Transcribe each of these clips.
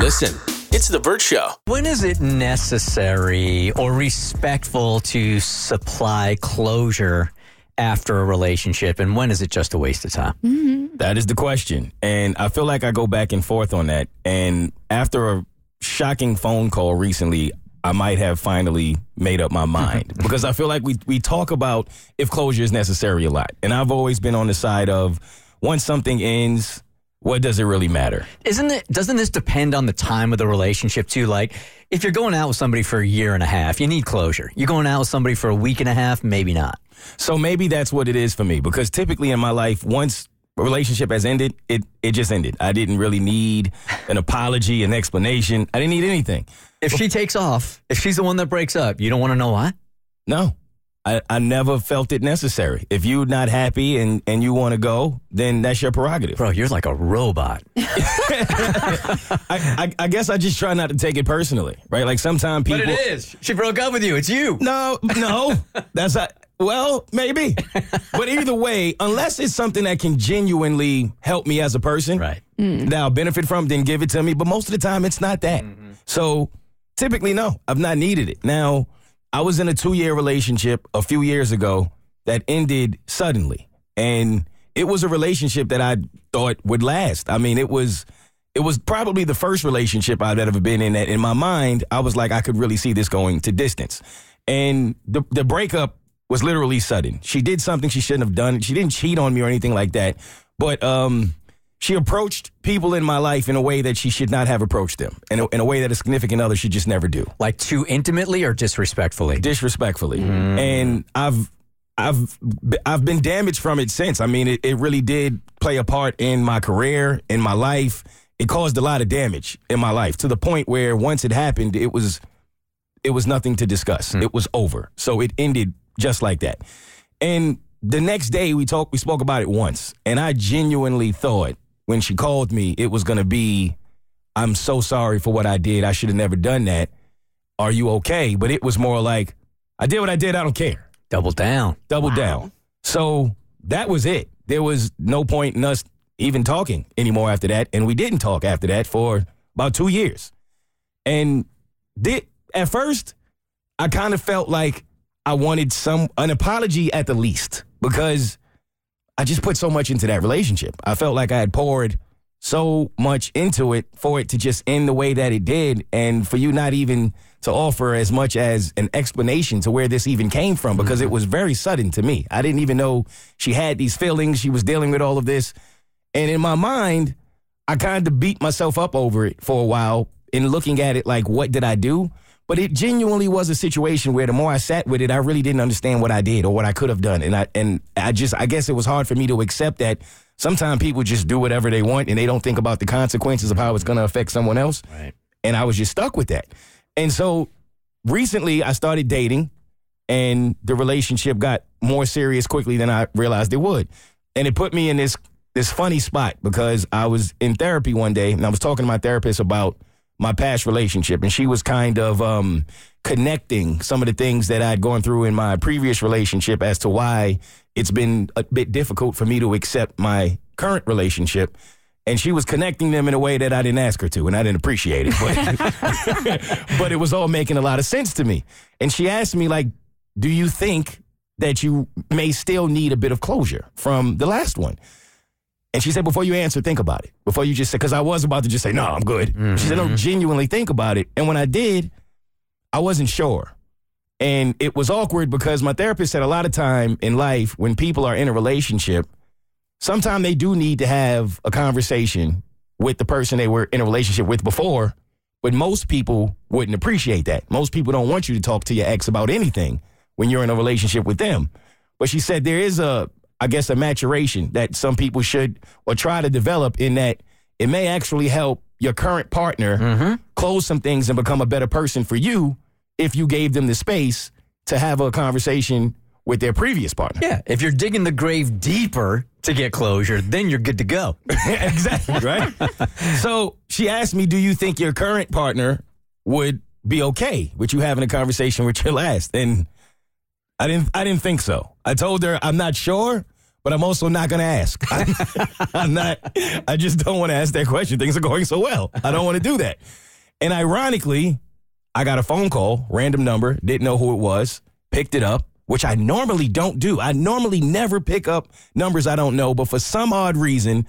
Listen, it's The Burt Show. When is it necessary or respectful to supply closure after a relationship, and when is it just a waste of time? Mm-hmm. That is the question. And I feel like I go back and forth on that. And after a shocking phone call recently, I might have finally made up my mind because I feel like we, we talk about if closure is necessary a lot. And I've always been on the side of once something ends, what does it really matter? Isn't it? Doesn't this depend on the time of the relationship too? Like, if you're going out with somebody for a year and a half, you need closure. You're going out with somebody for a week and a half, maybe not. So maybe that's what it is for me because typically in my life, once a relationship has ended, it, it just ended. I didn't really need an apology, an explanation. I didn't need anything. If she takes off, if she's the one that breaks up, you don't want to know why. No. I, I never felt it necessary. If you're not happy and, and you want to go, then that's your prerogative. Bro, you're like a robot. I, I, I guess I just try not to take it personally, right? Like sometimes people. is. She broke up with you. It's you. No, no, that's not. Well, maybe, but either way, unless it's something that can genuinely help me as a person, Right. Mm. that I'll benefit from, then give it to me. But most of the time, it's not that. Mm-hmm. So typically, no, I've not needed it. Now, I was in a two year relationship a few years ago that ended suddenly, and it was a relationship that I thought would last. I mean, it was. It was probably the first relationship I've ever been in that in my mind, I was like, I could really see this going to distance. And the, the breakup was literally sudden. She did something she shouldn't have done. She didn't cheat on me or anything like that. But um, she approached people in my life in a way that she should not have approached them, in a, in a way that a significant other should just never do, Like too intimately or disrespectfully? disrespectfully. Mm. And I've I've I've been damaged from it since. I mean, it, it really did play a part in my career, in my life. It caused a lot of damage in my life to the point where once it happened, it was it was nothing to discuss. Hmm. It was over. So it ended just like that. And the next day we talked we spoke about it once. And I genuinely thought when she called me, it was gonna be, I'm so sorry for what I did. I should have never done that. Are you okay? But it was more like, I did what I did, I don't care. Double down. Double down. So that was it. There was no point in us even talking anymore after that. And we didn't talk after that for about two years. And did, at first, I kind of felt like I wanted some an apology at the least because I just put so much into that relationship. I felt like I had poured so much into it for it to just end the way that it did and for you not even to offer as much as an explanation to where this even came from because it mm-hmm. was very sudden to me. I didn't even know she had these feelings, she was dealing with all of this. And in my mind, I kind of beat myself up over it for a while in looking at it like, what did I do? But it genuinely was a situation where the more I sat with it, I really didn't understand what I did or what I could have done. And I and I just I guess it was hard for me to accept that sometimes people just do whatever they want and they don't think about the consequences of how it's gonna affect someone else. Right. And I was just stuck with that. And so recently I started dating and the relationship got more serious quickly than I realized it would. And it put me in this this funny spot because I was in therapy one day and I was talking to my therapist about my past relationship and she was kind of um, connecting some of the things that I'd gone through in my previous relationship as to why it's been a bit difficult for me to accept my current relationship. And she was connecting them in a way that I didn't ask her to, and I didn't appreciate it. But, but it was all making a lot of sense to me. And she asked me, like, do you think that you may still need a bit of closure from the last one? And she said, before you answer, think about it. Before you just say, because I was about to just say, no, I'm good. She said, no, mm-hmm. genuinely think about it. And when I did, I wasn't sure. And it was awkward because my therapist said a lot of time in life, when people are in a relationship, sometimes they do need to have a conversation with the person they were in a relationship with before. But most people wouldn't appreciate that. Most people don't want you to talk to your ex about anything when you're in a relationship with them. But she said there is a, I guess, a maturation that some people should or try to develop in that it may actually help your current partner mm-hmm. close some things and become a better person for you if you gave them the space to have a conversation with their previous partner. Yeah, if you're digging the grave deeper to get closure, then you're good to go. exactly, right? so she asked me, Do you think your current partner would be okay with you having a conversation with your last? And I didn't I didn't think so. I told her I'm not sure, but I'm also not gonna ask. I, I'm not I just don't want to ask that question. Things are going so well. I don't want to do that. And ironically, I got a phone call, random number, didn't know who it was, picked it up, which I normally don't do. I normally never pick up numbers I don't know, but for some odd reason,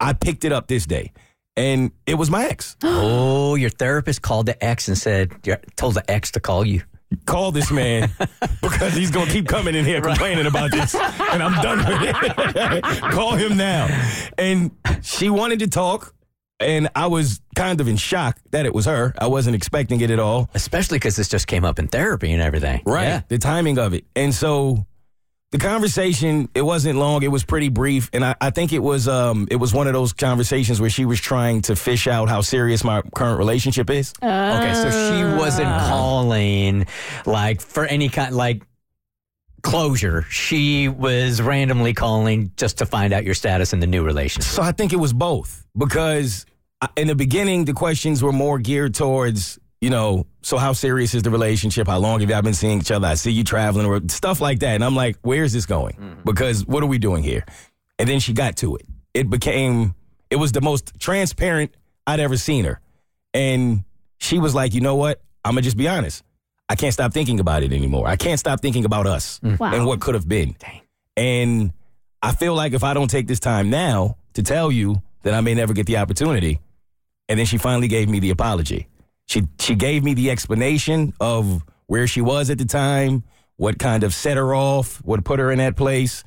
I picked it up this day. And it was my ex. oh, your therapist called the ex and said, told the ex to call you. Call this man because he's going to keep coming in here complaining about this. And I'm done with it. Call him now. And she wanted to talk. And I was kind of in shock that it was her. I wasn't expecting it at all. Especially because this just came up in therapy and everything. Right. Yeah. The timing of it. And so the conversation, it wasn't long. It was pretty brief. And I, I think it was um it was one of those conversations where she was trying to fish out how serious my current relationship is. Okay, so she wasn't calling like for any kind like closure. She was randomly calling just to find out your status in the new relationship. So I think it was both because in the beginning, the questions were more geared towards, you know, so how serious is the relationship? How long have y'all been seeing each other? I see you traveling or stuff like that. And I'm like, where's this going? Mm-hmm. Because what are we doing here? And then she got to it. It became, it was the most transparent I'd ever seen her. And she was like, you know what? I'm going to just be honest. I can't stop thinking about it anymore. I can't stop thinking about us mm. Wow. and what could have been. And I feel like if I don't take this time now to tell you that I may never get the opportunity, and then she finally gave me the apology. She she gave me the explanation of where she was at the time, what kind of set her off, what put her in that place.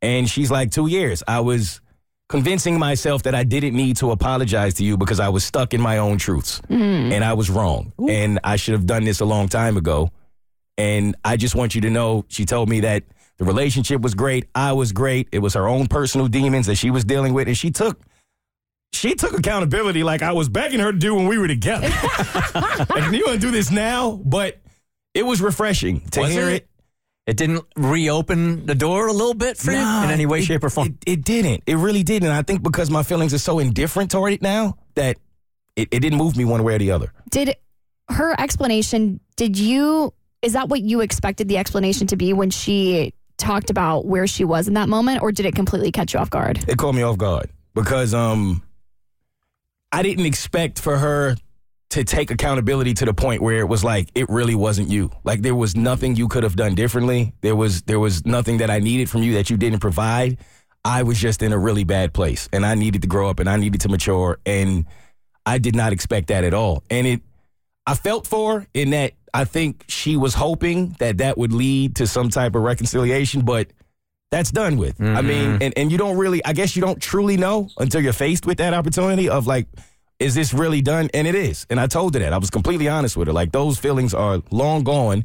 And she's like, two years. I was convincing myself that I didn't need to apologize to you because I was stuck in my own truths mm. and I was wrong. And I should have done this a long time ago. And I just want you to know, she told me that the relationship was great. I was great. It was her own personal demons that she was dealing with. And she took she took accountability like I was begging her to do when we were together. like, you want to do this now? But it was refreshing to Was hear it? it. It didn't reopen the door a little bit for you in any way, it- shape, or form. It, it didn't. It really didn't. And I think because my feelings are so indifferent toward it now that it, it didn't move me one way or the other. Did her explanation, did you, is that what you expected the explanation to be when she talked about where she was in that moment, or did it completely catch you off guard? It caught me off guard because um I didn't expect for her to take accountability to the point where it was like it really wasn't you. Like there was nothing you could have done differently. There was there was nothing that I needed from you that you didn't provide. I was just in a really bad place and I needed to grow up and I needed to mature and I did not expect that at all. And it I felt for in that I think she was hoping that that would lead to some type of reconciliation, but that's done with. I mm-hmm. mean, and, and you don't really, I guess you don't truly know until you're faced with that opportunity of like, is this really done? And it is. And I told her that. I was completely honest with her. Like, those feelings are long gone,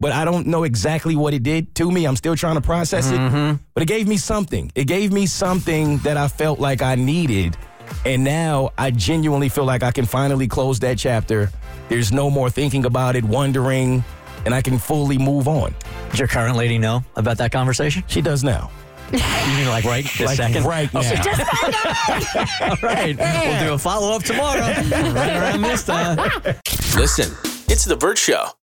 but I don't know exactly what it did to me. I'm still trying to process it. Mm-hmm. But it gave me something. It gave me something that I felt like I needed. And now I genuinely feel like I can finally close that chapter. There's no more thinking about it, wondering, and I can fully move on. Did your current lady know about that conversation? She does now. You mean like right this Like second? right oh, now. All right. We'll do a follow up tomorrow. right around this time. Listen, it's The Burt Show.